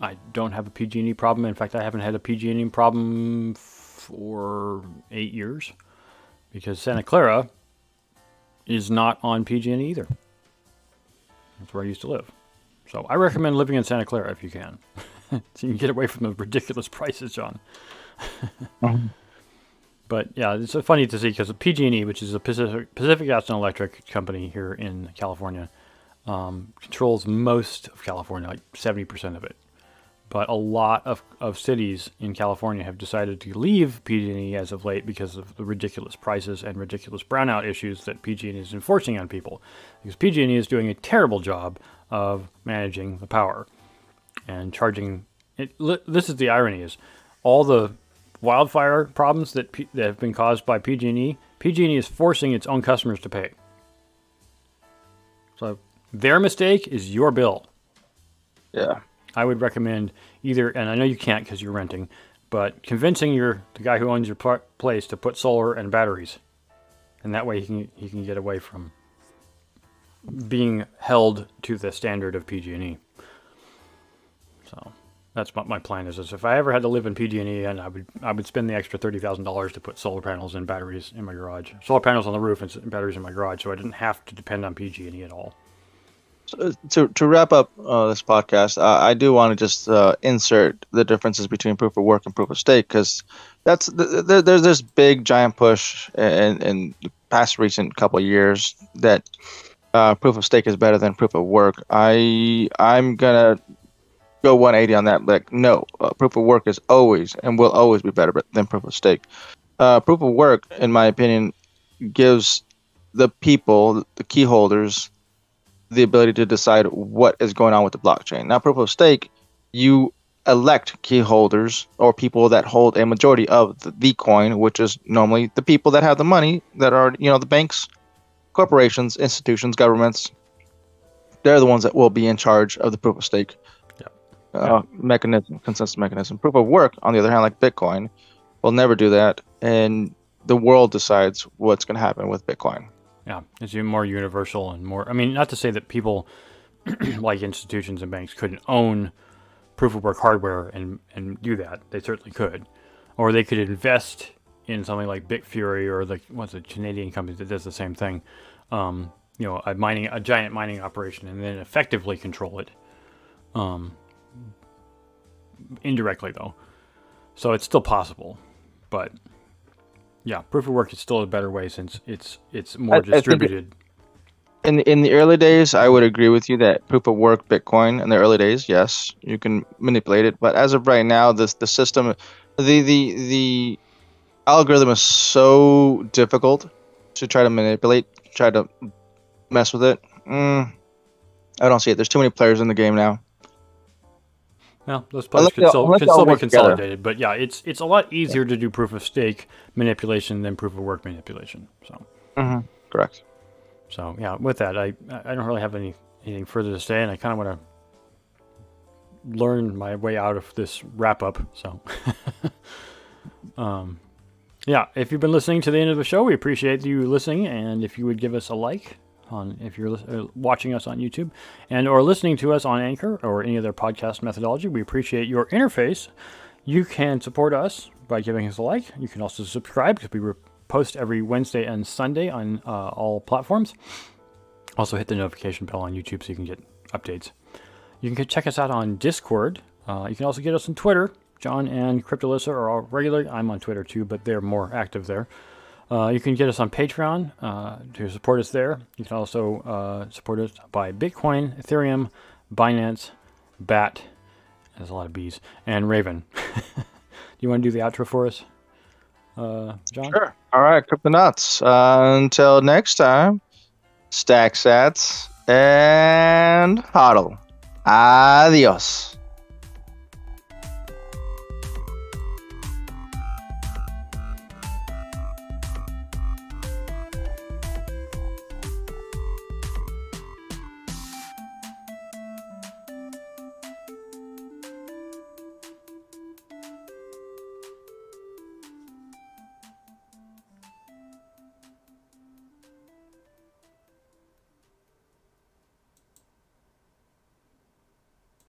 I don't have a PG&E problem. In fact, I haven't had a PG&E problem for eight years because Santa Clara is not on PG&E either. That's where I used to live. So I recommend living in Santa Clara if you can. so you can get away from the ridiculous prices, John. But yeah, it's funny to see because PG&E, which is a Pacific, Pacific Gas and Electric company here in California, um, controls most of California, like 70% of it. But a lot of, of cities in California have decided to leave PG&E as of late because of the ridiculous prices and ridiculous brownout issues that PG&E is enforcing on people. Because PG&E is doing a terrible job of managing the power and charging. It, this is the irony: is all the wildfire problems that P, that have been caused by PG&E. PG&E is forcing its own customers to pay. So their mistake is your bill. Yeah. I would recommend either, and I know you can't because you're renting, but convincing your the guy who owns your pl- place to put solar and batteries, and that way he can he can get away from being held to the standard of PG&E. So that's what my plan is. Is if I ever had to live in PG&E, and I would I would spend the extra thirty thousand dollars to put solar panels and batteries in my garage, solar panels on the roof and batteries in my garage, so I didn't have to depend on PG&E at all. So, to to wrap up uh, this podcast, uh, I do want to just uh, insert the differences between proof of work and proof of stake because that's th- th- there's this big giant push in, in the past recent couple years that uh, proof of stake is better than proof of work. I I'm gonna go 180 on that. Like no, uh, proof of work is always and will always be better than proof of stake. Uh, proof of work, in my opinion, gives the people, the key holders, the ability to decide what is going on with the blockchain. Now, proof of stake, you elect key holders or people that hold a majority of the, the coin, which is normally the people that have the money that are, you know, the banks, corporations, institutions, governments. They're the ones that will be in charge of the proof of stake Yep. uh, mechanism, consensus mechanism. Proof of work, on the other hand, like Bitcoin, will never do that, and the world decides what's going to happen with Bitcoin. Yeah, it's even more universal and more. I mean, not to say that people like institutions and banks couldn't own proof of work hardware and and do that. They certainly could, or they could invest in something like Bitfury or the what's the Canadian company that does the same thing. Um, you know, a mining a giant mining operation and then effectively control it. Um, indirectly though, so it's still possible, but. Yeah, proof of work is still a better way since it's it's more I- I distributed. in in the early days, I would agree with you that proof of work Bitcoin in the early days, yes, you can manipulate it. But as of right now, this the system, the the the algorithm is so difficult to try to manipulate, try to mess with it. Mm, I don't see it. There's too many players in the game now. Well, those players Unless could still, could still be work together. consolidated, but yeah, it's it's a lot easier to do proof of stake manipulation than proof of work manipulation. So, hmm Correct. so yeah, with that, I I don't really have any anything further to say, and I kind of want to learn my way out of this wrap up. So, um, yeah, if you've been listening to the end of the show, we appreciate you listening, and if you would give us a like on if you're uh, watching us on YouTube and or listening to us on Anchor or any other podcast methodology, we appreciate your interface. You can support us by giving us a like. You can also subscribe because we post every Wednesday and Sunday on uh, all platforms. Also, hit the notification bell on YouTube so you can get updates. You can check us out on Discord. Uh, you can also get us on Twitter. John and Cryptolissa are all regular. I'm on Twitter too, but they're more active there. Uh, you can get us on Patreon uh, to support us there. You can also uh, support us by Bitcoin, Ethereum, Binance, BAT, there's a lot of bees, and Raven. do you want to do the outro for us, uh, John? Sure. All right, Cryptonauts. Uh, until next time, stack sats and hodl. Adios.